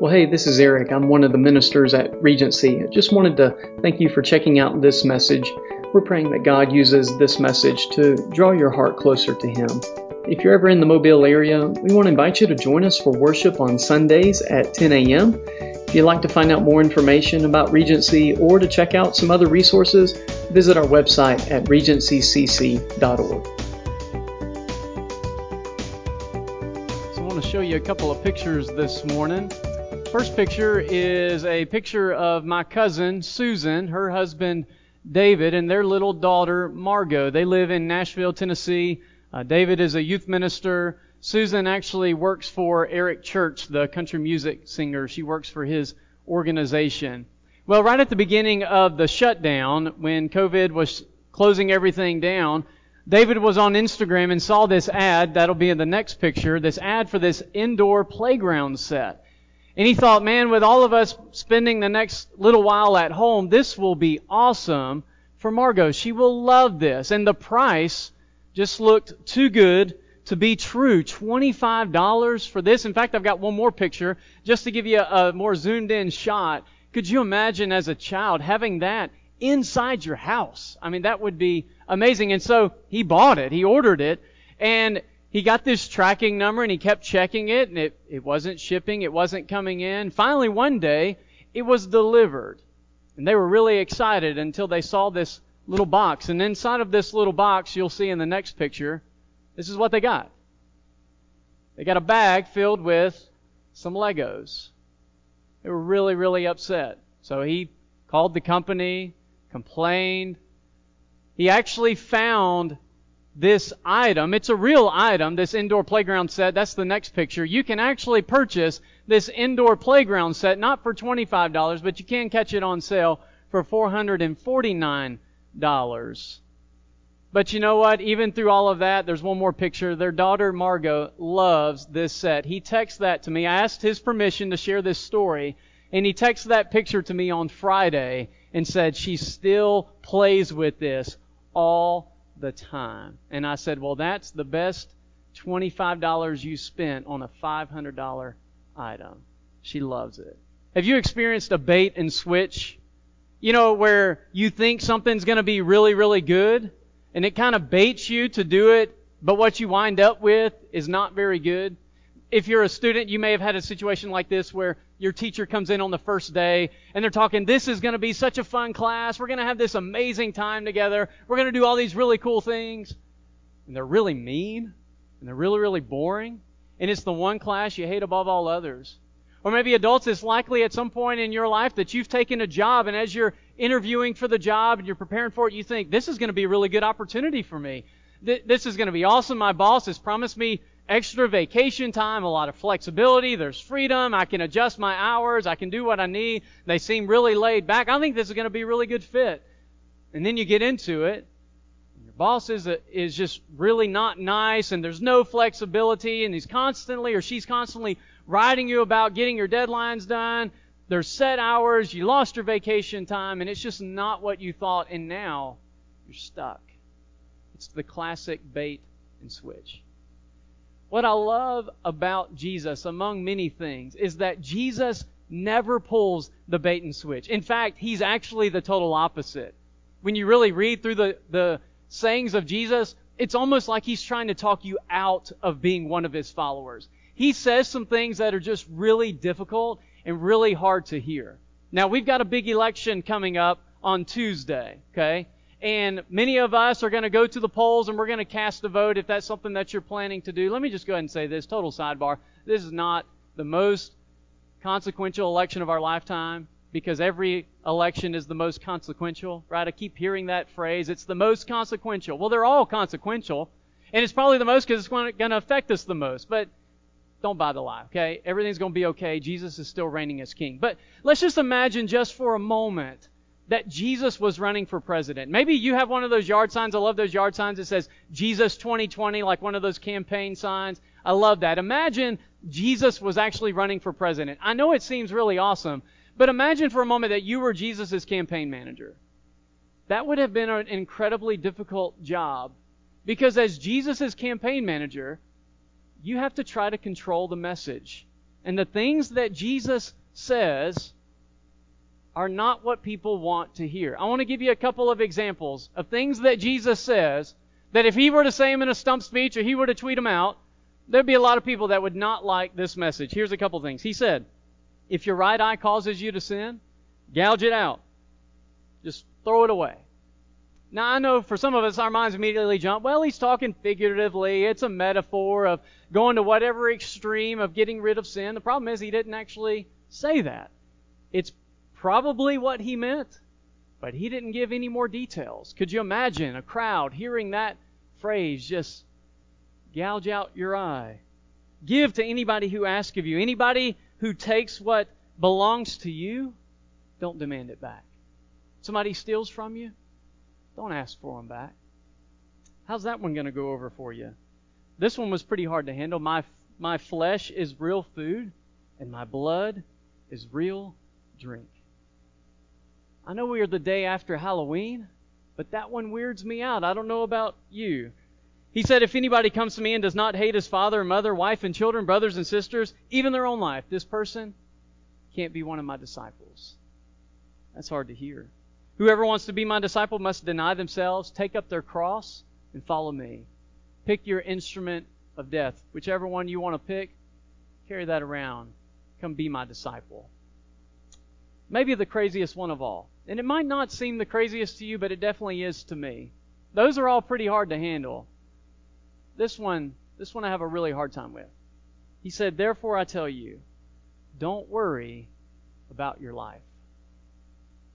Well, hey, this is Eric. I'm one of the ministers at Regency. I just wanted to thank you for checking out this message. We're praying that God uses this message to draw your heart closer to Him. If you're ever in the Mobile area, we want to invite you to join us for worship on Sundays at 10 a.m. If you'd like to find out more information about Regency or to check out some other resources, visit our website at regencycc.org. So I want to show you a couple of pictures this morning. First picture is a picture of my cousin Susan, her husband David, and their little daughter Margot. They live in Nashville, Tennessee. Uh, David is a youth minister. Susan actually works for Eric Church, the country music singer. She works for his organization. Well, right at the beginning of the shutdown, when COVID was closing everything down, David was on Instagram and saw this ad. That'll be in the next picture. This ad for this indoor playground set. And he thought, man, with all of us spending the next little while at home, this will be awesome for Margot. She will love this. And the price just looked too good to be true. $25 for this. In fact, I've got one more picture just to give you a, more zoomed in shot. Could you imagine as a child having that inside your house? I mean, that would be amazing. And so he bought it. He ordered it. And he got this tracking number and he kept checking it and it, it wasn't shipping, it wasn't coming in. Finally, one day, it was delivered. And they were really excited until they saw this little box. And inside of this little box, you'll see in the next picture, this is what they got. They got a bag filled with some Legos. They were really, really upset. So he called the company, complained. He actually found this item. It's a real item, this indoor playground set. That's the next picture. You can actually purchase this indoor playground set, not for $25, but you can catch it on sale for $449. But you know what? Even through all of that, there's one more picture. Their daughter Margot loves this set. He texted that to me. I asked his permission to share this story, and he texted that picture to me on Friday and said she still plays with this all the time. And I said, Well, that's the best $25 you spent on a $500 item. She loves it. Have you experienced a bait and switch? You know, where you think something's going to be really, really good, and it kind of baits you to do it, but what you wind up with is not very good? If you're a student, you may have had a situation like this where your teacher comes in on the first day and they're talking, this is going to be such a fun class. We're going to have this amazing time together. We're going to do all these really cool things. And they're really mean and they're really, really boring. And it's the one class you hate above all others. Or maybe adults, it's likely at some point in your life that you've taken a job and as you're interviewing for the job and you're preparing for it, you think, this is going to be a really good opportunity for me. This is going to be awesome. My boss has promised me extra vacation time, a lot of flexibility. There's freedom. I can adjust my hours. I can do what I need. They seem really laid back. I think this is going to be a really good fit. And then you get into it. Your boss is, a, is just really not nice and there's no flexibility and he's constantly or she's constantly writing you about getting your deadlines done. There's set hours. You lost your vacation time and it's just not what you thought and now you're stuck. It's the classic bait and switch. What I love about Jesus, among many things, is that Jesus never pulls the bait and switch. In fact, he's actually the total opposite. When you really read through the, the sayings of Jesus, it's almost like he's trying to talk you out of being one of his followers. He says some things that are just really difficult and really hard to hear. Now, we've got a big election coming up on Tuesday, okay? And many of us are going to go to the polls and we're going to cast a vote if that's something that you're planning to do. Let me just go ahead and say this total sidebar. This is not the most consequential election of our lifetime because every election is the most consequential, right? I keep hearing that phrase. It's the most consequential. Well, they're all consequential. And it's probably the most because it's going to affect us the most. But don't buy the lie, okay? Everything's going to be okay. Jesus is still reigning as king. But let's just imagine just for a moment that Jesus was running for president. Maybe you have one of those yard signs. I love those yard signs. It says Jesus 2020, like one of those campaign signs. I love that. Imagine Jesus was actually running for president. I know it seems really awesome, but imagine for a moment that you were Jesus' campaign manager. That would have been an incredibly difficult job because as Jesus' campaign manager, you have to try to control the message. And the things that Jesus says are not what people want to hear. I want to give you a couple of examples of things that Jesus says that if he were to say them in a stump speech or he were to tweet them out, there'd be a lot of people that would not like this message. Here's a couple things. He said, if your right eye causes you to sin, gouge it out. Just throw it away. Now, I know for some of us, our minds immediately jump, well, he's talking figuratively. It's a metaphor of going to whatever extreme of getting rid of sin. The problem is he didn't actually say that. It's probably what he meant, but he didn't give any more details. Could you imagine a crowd hearing that phrase, just gouge out your eye? Give to anybody who asks of you. Anybody who takes what belongs to you, don't demand it back. Somebody steals from you, don't ask for them back. How's that one going to go over for you? This one was pretty hard to handle. My, my flesh is real food, and my blood is real drink. I know we are the day after Halloween, but that one weirds me out. I don't know about you. He said, If anybody comes to me and does not hate his father and mother, wife and children, brothers and sisters, even their own life, this person can't be one of my disciples. That's hard to hear. Whoever wants to be my disciple must deny themselves, take up their cross, and follow me. Pick your instrument of death. Whichever one you want to pick, carry that around. Come be my disciple. Maybe the craziest one of all. And it might not seem the craziest to you, but it definitely is to me. Those are all pretty hard to handle. This one, this one I have a really hard time with. He said, Therefore I tell you, don't worry about your life.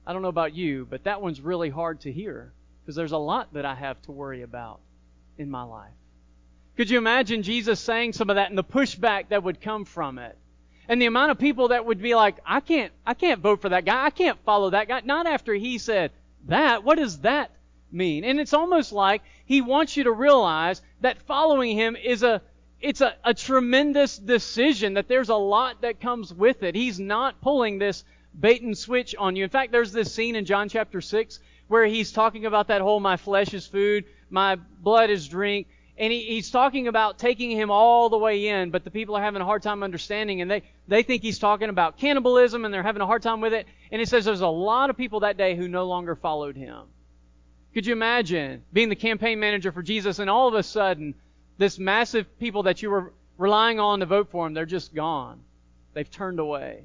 I don't know about you, but that one's really hard to hear because there's a lot that I have to worry about in my life. Could you imagine Jesus saying some of that and the pushback that would come from it? And the amount of people that would be like, I can't, I can't vote for that guy. I can't follow that guy. Not after he said that. What does that mean? And it's almost like he wants you to realize that following him is a, it's a, a tremendous decision, that there's a lot that comes with it. He's not pulling this bait and switch on you. In fact, there's this scene in John chapter 6 where he's talking about that whole my flesh is food, my blood is drink. And he, he's talking about taking him all the way in, but the people are having a hard time understanding, and they, they think he's talking about cannibalism, and they're having a hard time with it. And he says there's a lot of people that day who no longer followed him. Could you imagine being the campaign manager for Jesus, and all of a sudden, this massive people that you were relying on to vote for him, they're just gone. They've turned away.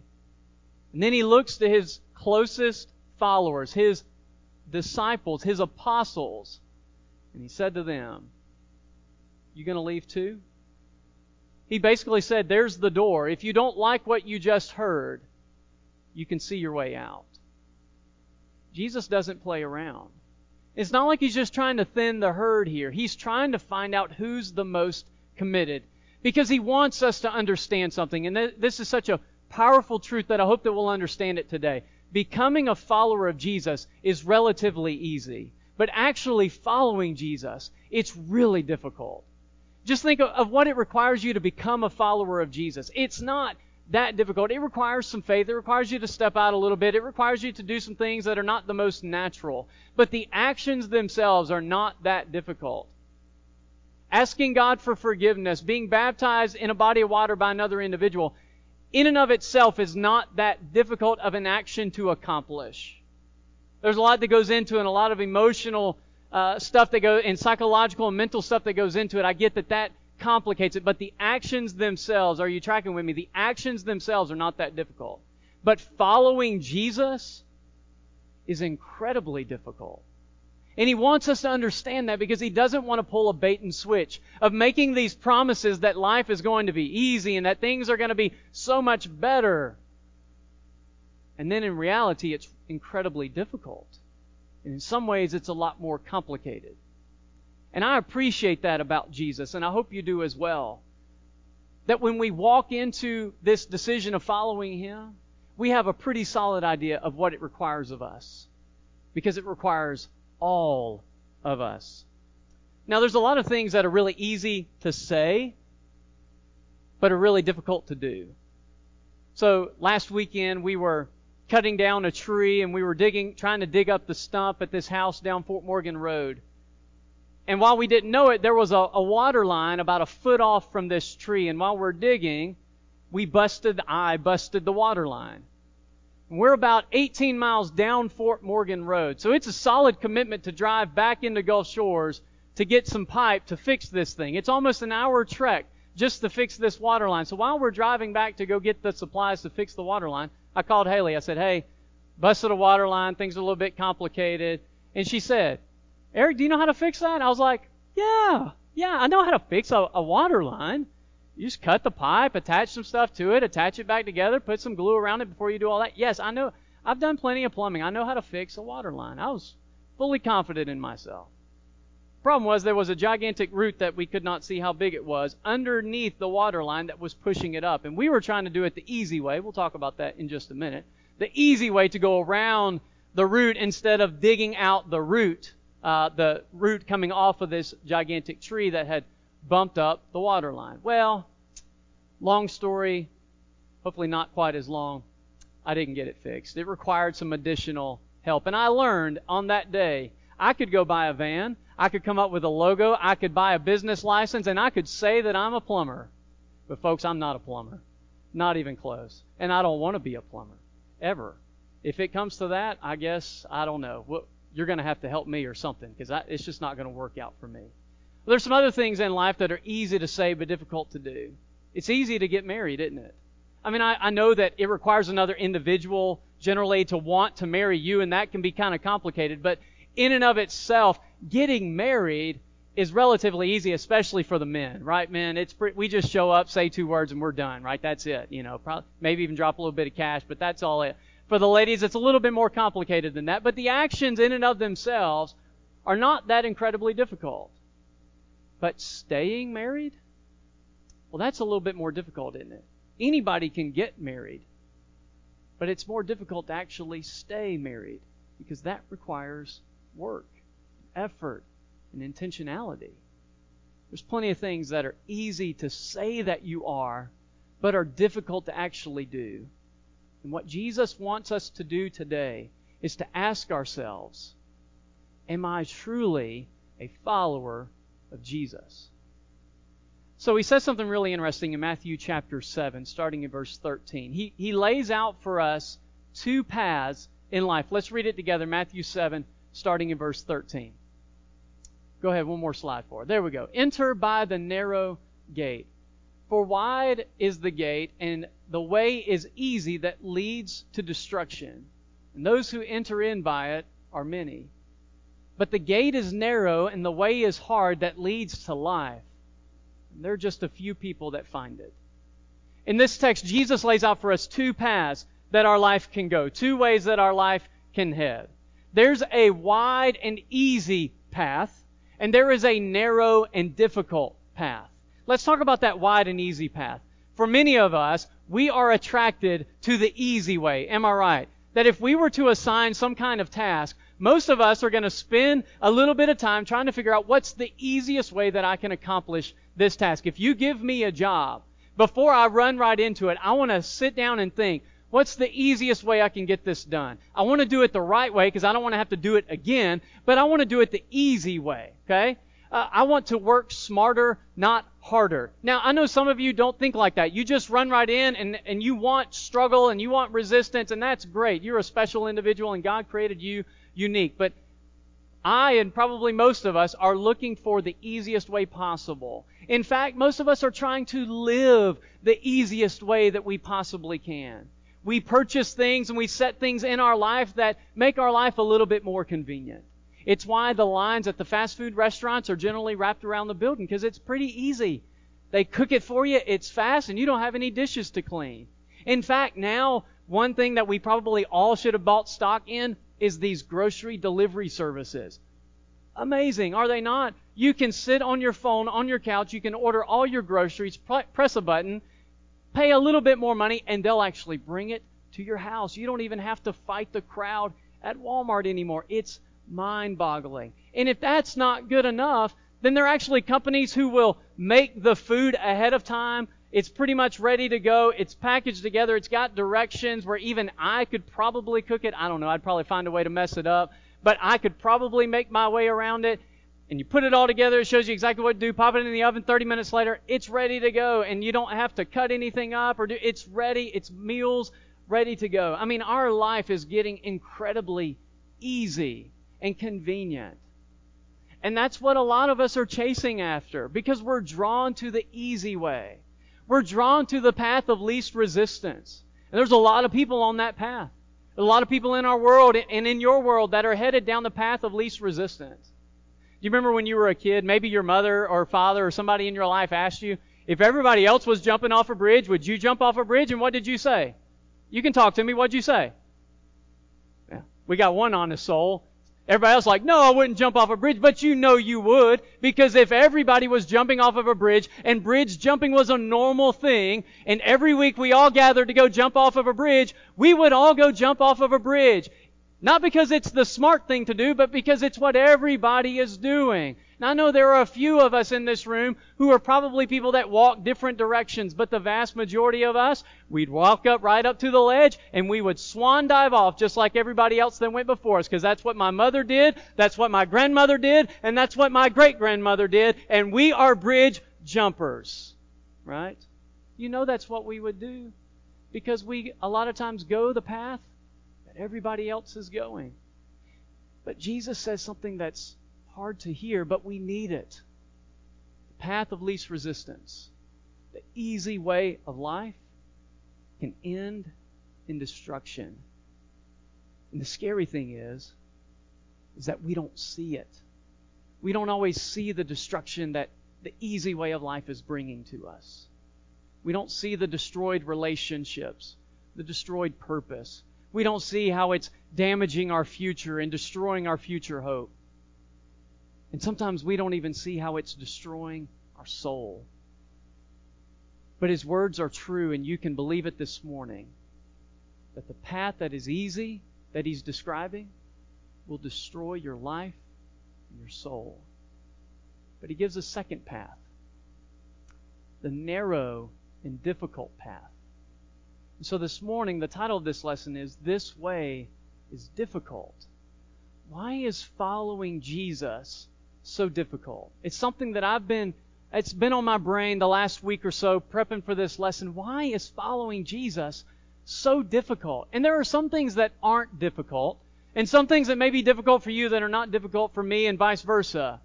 And then he looks to his closest followers, his disciples, his apostles, and he said to them, you going to leave too? He basically said, There's the door. If you don't like what you just heard, you can see your way out. Jesus doesn't play around. It's not like he's just trying to thin the herd here. He's trying to find out who's the most committed because he wants us to understand something. And this is such a powerful truth that I hope that we'll understand it today. Becoming a follower of Jesus is relatively easy, but actually following Jesus, it's really difficult. Just think of, what it requires you to become a follower of Jesus. It's not that difficult. It requires some faith. It requires you to step out a little bit. It requires you to do some things that are not the most natural. But the actions themselves are not that difficult. Asking God for forgiveness, being baptized in a body of water by another individual, in and of itself is not that difficult of an action to accomplish. There's a lot that goes into it and a lot of emotional uh, stuff that goes, and psychological and mental stuff that goes into it. I get that that complicates it, but the actions themselves, are you tracking with me? The actions themselves are not that difficult. But following Jesus is incredibly difficult. And he wants us to understand that because he doesn't want to pull a bait and switch of making these promises that life is going to be easy and that things are going to be so much better. And then in reality, it's incredibly difficult. And in some ways, it's a lot more complicated. And I appreciate that about Jesus, and I hope you do as well. That when we walk into this decision of following Him, we have a pretty solid idea of what it requires of us. Because it requires all of us. Now, there's a lot of things that are really easy to say, but are really difficult to do. So, last weekend we were cutting down a tree and we were digging, trying to dig up the stump at this house down Fort Morgan Road. And while we didn't know it, there was a, a water line about a foot off from this tree. And while we're digging, we busted, I busted the water line. We're about 18 miles down Fort Morgan Road. So it's a solid commitment to drive back into Gulf Shores to get some pipe to fix this thing. It's almost an hour trek just to fix this water line. So while we're driving back to go get the supplies to fix the water line, I called Haley. I said, hey, busted a water line. Things are a little bit complicated. And she said, Eric, do you know how to fix that? I was like, yeah, yeah, I know how to fix a, a water line. You just cut the pipe, attach some stuff to it, attach it back together, put some glue around it before you do all that. Yes, I know. I've done plenty of plumbing. I know how to fix a water line. I was fully confident in myself. Problem was there was a gigantic root that we could not see how big it was underneath the water line that was pushing it up. And we were trying to do it the easy way. We'll talk about that in just a minute. The easy way to go around the root instead of digging out the root, uh, the root coming off of this gigantic tree that had bumped up the water line. Well, long story, hopefully not quite as long. I didn't get it fixed. It required some additional help. And I learned on that day I could go buy a van, I could come up with a logo, I could buy a business license, and I could say that I'm a plumber. But folks, I'm not a plumber. Not even close. And I don't want to be a plumber. Ever. If it comes to that, I guess, I don't know. Well, you're going to have to help me or something because it's just not going to work out for me. There's some other things in life that are easy to say but difficult to do. It's easy to get married, isn't it? I mean, I, I know that it requires another individual generally to want to marry you, and that can be kind of complicated. But in and of itself, getting married is relatively easy, especially for the men, right, men? It's pretty, we just show up, say two words, and we're done, right? That's it. You know, probably, maybe even drop a little bit of cash, but that's all it. For the ladies, it's a little bit more complicated than that. But the actions in and of themselves are not that incredibly difficult. But staying married? Well, that's a little bit more difficult, isn't it? Anybody can get married, but it's more difficult to actually stay married because that requires work, effort, and intentionality. There's plenty of things that are easy to say that you are, but are difficult to actually do. And what Jesus wants us to do today is to ask ourselves Am I truly a follower of Jesus? So he says something really interesting in Matthew chapter 7, starting in verse 13. He, he lays out for us two paths in life. Let's read it together. Matthew 7, starting in verse 13. Go ahead, one more slide for it. There we go. Enter by the narrow gate. For wide is the gate, and the way is easy that leads to destruction. And those who enter in by it are many. But the gate is narrow, and the way is hard that leads to life and there are just a few people that find it. In this text, Jesus lays out for us two paths that our life can go, two ways that our life can head. There's a wide and easy path, and there is a narrow and difficult path. Let's talk about that wide and easy path. For many of us, we are attracted to the easy way. Am I right? That if we were to assign some kind of task, most of us are going to spend a little bit of time trying to figure out what's the easiest way that I can accomplish this task. If you give me a job, before I run right into it, I want to sit down and think, what's the easiest way I can get this done? I want to do it the right way because I don't want to have to do it again, but I want to do it the easy way, okay? Uh, I want to work smarter, not harder. Now, I know some of you don't think like that. You just run right in and, and you want struggle and you want resistance, and that's great. You're a special individual and God created you unique. But I and probably most of us are looking for the easiest way possible. In fact, most of us are trying to live the easiest way that we possibly can. We purchase things and we set things in our life that make our life a little bit more convenient. It's why the lines at the fast food restaurants are generally wrapped around the building because it's pretty easy. They cook it for you, it's fast, and you don't have any dishes to clean. In fact, now, one thing that we probably all should have bought stock in is these grocery delivery services. Amazing, are they not? You can sit on your phone, on your couch, you can order all your groceries, press a button, pay a little bit more money, and they'll actually bring it to your house. You don't even have to fight the crowd at Walmart anymore. It's mind boggling. And if that's not good enough, then there are actually companies who will make the food ahead of time. It's pretty much ready to go. It's packaged together. It's got directions where even I could probably cook it. I don't know. I'd probably find a way to mess it up, but I could probably make my way around it and you put it all together. It shows you exactly what to do. Pop it in the oven. 30 minutes later, it's ready to go, and you don't have to cut anything up or do. It's ready. It's meals ready to go. I mean, our life is getting incredibly easy and convenient. And that's what a lot of us are chasing after because we're drawn to the easy way. We're drawn to the path of least resistance. And there's a lot of people on that path. A lot of people in our world and in your world that are headed down the path of least resistance. Do you remember when you were a kid, maybe your mother or father or somebody in your life asked you, if everybody else was jumping off a bridge, would you jump off a bridge? And what did you say? You can talk to me. What'd you say? Yeah, we got one honest soul. Everybody else like, no, I wouldn't jump off a bridge, but you know you would, because if everybody was jumping off of a bridge, and bridge jumping was a normal thing, and every week we all gathered to go jump off of a bridge, we would all go jump off of a bridge. Not because it's the smart thing to do, but because it's what everybody is doing. Now I know there are a few of us in this room who are probably people that walk different directions, but the vast majority of us, we'd walk up right up to the ledge and we would swan dive off just like everybody else that went before us, because that's what my mother did, that's what my grandmother did, and that's what my great grandmother did, and we are bridge jumpers. Right? You know that's what we would do. Because we a lot of times go the path that everybody else is going. But Jesus says something that's hard to hear, but we need it. The path of least resistance, the easy way of life, can end in destruction. And the scary thing is, is that we don't see it. We don't always see the destruction that the easy way of life is bringing to us. We don't see the destroyed relationships, the destroyed purpose, we don't see how it's damaging our future and destroying our future hope. And sometimes we don't even see how it's destroying our soul. But His words are true, and you can believe it this morning that the path that is easy, that He's describing, will destroy your life and your soul. But He gives a second path the narrow and difficult path. So this morning, the title of this lesson is This Way is Difficult. Why is following Jesus so difficult? It's something that I've been, it's been on my brain the last week or so prepping for this lesson. Why is following Jesus so difficult? And there are some things that aren't difficult, and some things that may be difficult for you that are not difficult for me, and vice versa.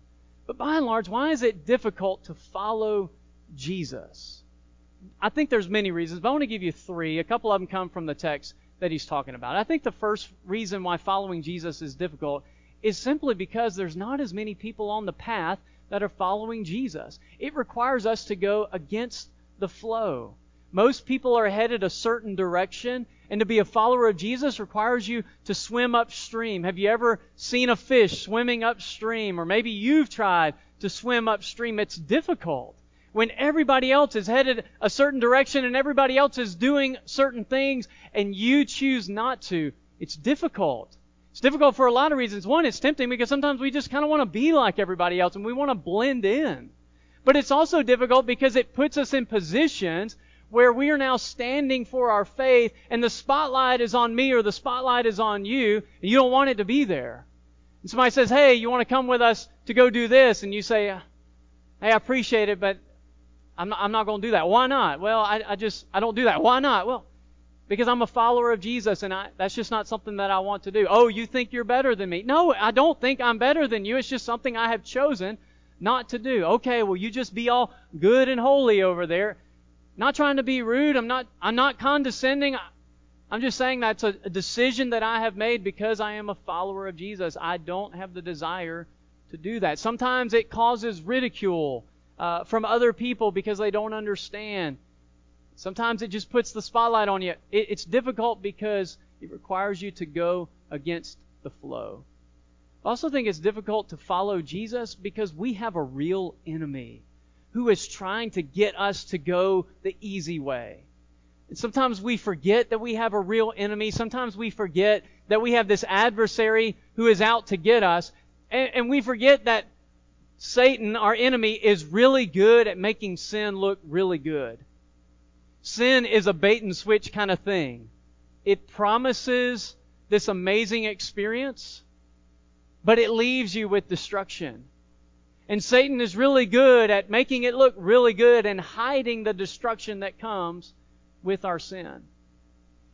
But by and large, why is it difficult to follow Jesus? I think there's many reasons, but I want to give you three. A couple of them come from the text that he's talking about. I think the first reason why following Jesus is difficult is simply because there's not as many people on the path that are following Jesus. It requires us to go against the flow. Most people are headed a certain direction, and to be a follower of Jesus requires you to swim upstream. Have you ever seen a fish swimming upstream? Or maybe you've tried to swim upstream. It's difficult when everybody else is headed a certain direction and everybody else is doing certain things and you choose not to, it's difficult. It's difficult for a lot of reasons. One, it's tempting because sometimes we just kind of want to be like everybody else and we want to blend in. But it's also difficult because it puts us in positions where we are now standing for our faith and the spotlight is on me or the spotlight is on you and you don't want it to be there. And somebody says, hey, you want to come with us to go do this? And you say, hey, I appreciate it, but I'm not, I'm not going to do that. Why not? Well, I, I just, I don't do that. Why not? Well, because I'm a follower of Jesus and I, that's just not something that I want to do. Oh, you think you're better than me? No, I don't think I'm better than you. It's just something I have chosen not to do. Okay, well, you just be all good and holy over there. Not trying to be rude. I'm not, I'm not condescending. I'm just saying that's a, a decision that I have made because I am a follower of Jesus. I don't have the desire to do that. Sometimes it causes ridicule uh, from other people because they don't understand. Sometimes it just puts the spotlight on you. It, it's difficult because it requires you to go against the flow. I also think it's difficult to follow Jesus because we have a real enemy who is trying to get us to go the easy way. And sometimes we forget that we have a real enemy. Sometimes we forget that we have this adversary who is out to get us. And, and we forget that Satan, our enemy, is really good at making sin look really good. Sin is a bait and switch kind of thing. It promises this amazing experience, but it leaves you with destruction. And Satan is really good at making it look really good and hiding the destruction that comes with our sin.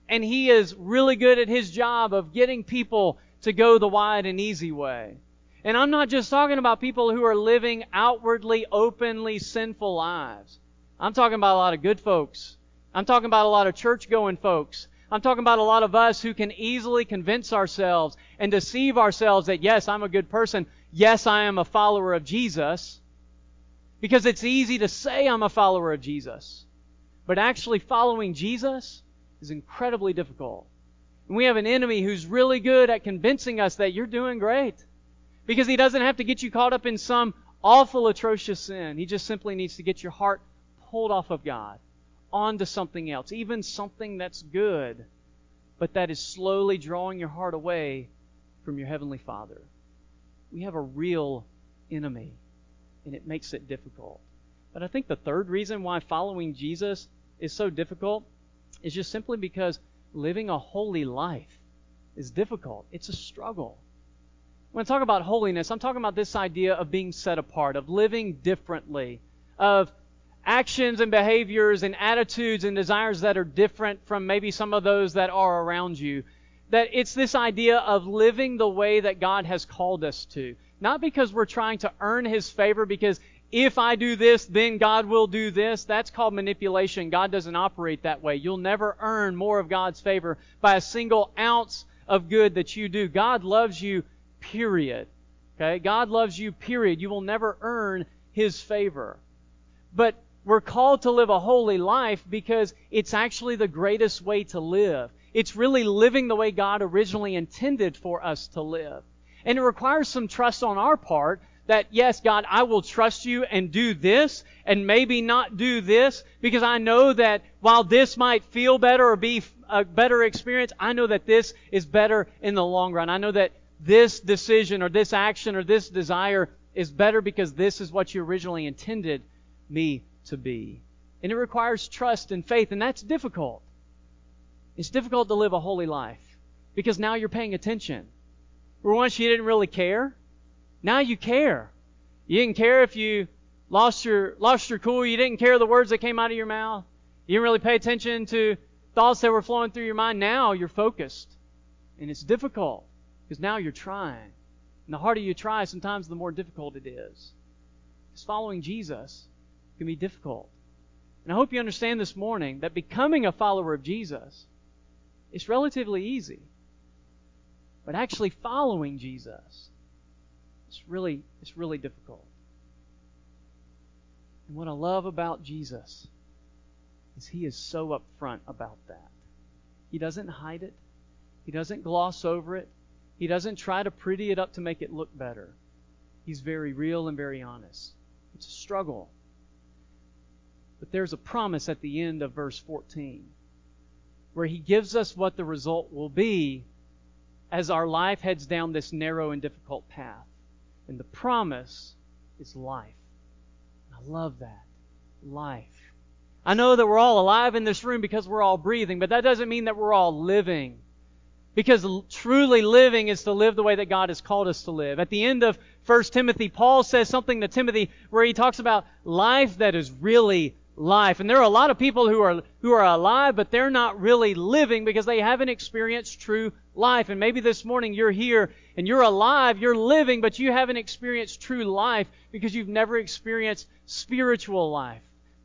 And he is really good at his job of getting people to go the wide and easy way. And I'm not just talking about people who are living outwardly, openly sinful lives. I'm talking about a lot of good folks. I'm talking about a lot of church going folks. I'm talking about a lot of us who can easily convince ourselves and deceive ourselves that yes, I'm a good person. Yes, I am a follower of Jesus. Because it's easy to say I'm a follower of Jesus. But actually following Jesus is incredibly difficult. And we have an enemy who's really good at convincing us that you're doing great. Because he doesn't have to get you caught up in some awful, atrocious sin. He just simply needs to get your heart pulled off of God onto something else, even something that's good, but that is slowly drawing your heart away from your Heavenly Father. We have a real enemy, and it makes it difficult. But I think the third reason why following Jesus is so difficult is just simply because living a holy life is difficult. It's a struggle. When I talk about holiness, I'm talking about this idea of being set apart, of living differently, of actions and behaviors and attitudes and desires that are different from maybe some of those that are around you. That it's this idea of living the way that God has called us to. Not because we're trying to earn His favor, because if I do this, then God will do this. That's called manipulation. God doesn't operate that way. You'll never earn more of God's favor by a single ounce of good that you do. God loves you, period. Okay? God loves you, period. You will never earn His favor. But we're called to live a holy life because it's actually the greatest way to live. It's really living the way God originally intended for us to live. And it requires some trust on our part that, yes, God, I will trust you and do this and maybe not do this because I know that while this might feel better or be a better experience, I know that this is better in the long run. I know that this decision or this action or this desire is better because this is what you originally intended me to be. And it requires trust and faith, and that's difficult. It's difficult to live a holy life because now you're paying attention. For once you didn't really care, now you care. You didn't care if you lost your lost your cool. You didn't care the words that came out of your mouth. You didn't really pay attention to thoughts that were flowing through your mind. Now you're focused, and it's difficult because now you're trying. And the harder you try, sometimes the more difficult it is. Because following Jesus can be difficult. And I hope you understand this morning that becoming a follower of Jesus is relatively easy. But actually following Jesus it's really it's really difficult. And what I love about Jesus is he is so upfront about that. He doesn't hide it. He doesn't gloss over it. He doesn't try to pretty it up to make it look better. He's very real and very honest. It's a struggle. But there's a promise at the end of verse 14 where he gives us what the result will be as our life heads down this narrow and difficult path. And the promise is life. I love that. Life. I know that we're all alive in this room because we're all breathing, but that doesn't mean that we're all living. Because truly living is to live the way that God has called us to live. At the end of 1 Timothy, Paul says something to Timothy where he talks about life that is really life. And there are a lot of people who are, who are alive, but they're not really living because they haven't experienced true life. And maybe this morning you're here and you're alive, you're living, but you haven't experienced true life because you've never experienced spiritual life.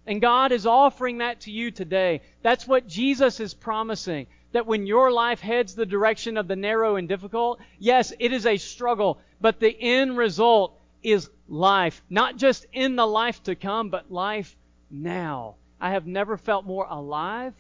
And God is offering that to you today. That's what Jesus is promising. That when your life heads the direction of the narrow and difficult, yes, it is a struggle, but the end result is life. Not just in the life to come, but life now. I have never felt more alive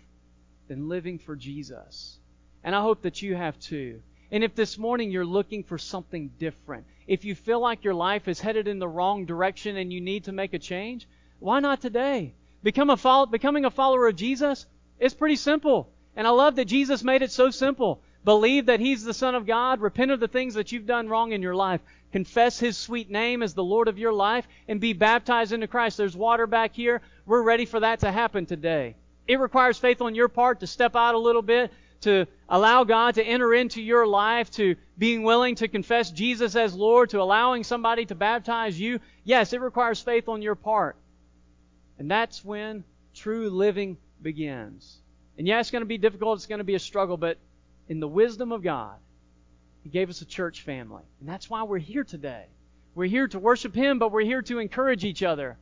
than living for Jesus. And I hope that you have too. And if this morning you're looking for something different, if you feel like your life is headed in the wrong direction and you need to make a change, why not today? Become a follow, becoming a follower of Jesus is pretty simple. And I love that Jesus made it so simple. Believe that He's the Son of God. Repent of the things that you've done wrong in your life. Confess His sweet name as the Lord of your life and be baptized into Christ. There's water back here. We're ready for that to happen today. It requires faith on your part to step out a little bit, to allow God to enter into your life, to being willing to confess Jesus as Lord, to allowing somebody to baptize you, yes, it requires faith on your part. And that's when true living begins. And yeah, it's going to be difficult, it's going to be a struggle, but in the wisdom of God, He gave us a church family. And that's why we're here today. We're here to worship Him, but we're here to encourage each other.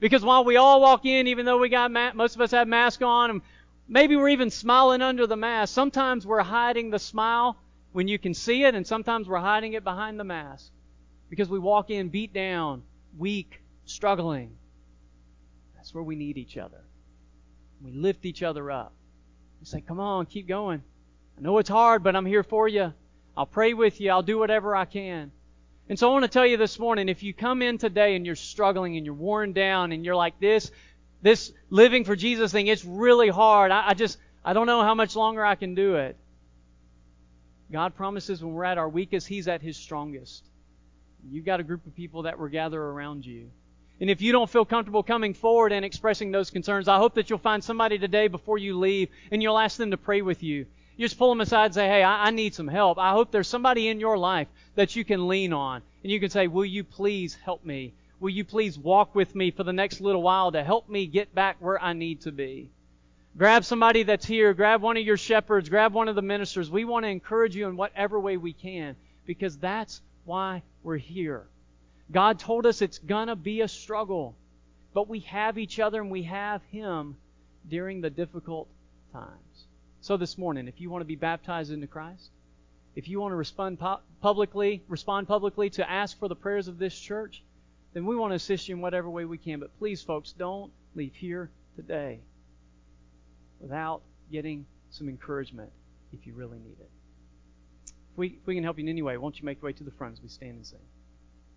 Because while we all walk in, even though we got ma- most of us have masks on, and maybe we're even smiling under the mask, sometimes we're hiding the smile when you can see it, and sometimes we're hiding it behind the mask. Because we walk in beat down, weak, struggling. That's where we need each other. We lift each other up. We say, Come on, keep going. I know it's hard, but I'm here for you. I'll pray with you. I'll do whatever I can. And so I want to tell you this morning, if you come in today and you're struggling and you're worn down and you're like this, this living for Jesus thing, it's really hard. I, I just, I don't know how much longer I can do it. God promises when we're at our weakest, He's at His strongest. You've got a group of people that will gather around you. And if you don't feel comfortable coming forward and expressing those concerns, I hope that you'll find somebody today before you leave and you'll ask them to pray with you. You just pull them aside and say, hey, I, I need some help. I hope there's somebody in your life that you can lean on. And you can say, will you please help me? Will you please walk with me for the next little while to help me get back where I need to be? Grab somebody that's here. Grab one of your shepherds. Grab one of the ministers. We want to encourage you in whatever way we can because that's why we're here. God told us it's going to be a struggle, but we have each other and we have Him during the difficult times. So this morning, if you want to be baptized into Christ, if you want to respond publicly, respond publicly to ask for the prayers of this church, then we want to assist you in whatever way we can. But please, folks, don't leave here today without getting some encouragement if you really need it. If we, if we can help you in any way, won't you make your way to the front as we stand and sing?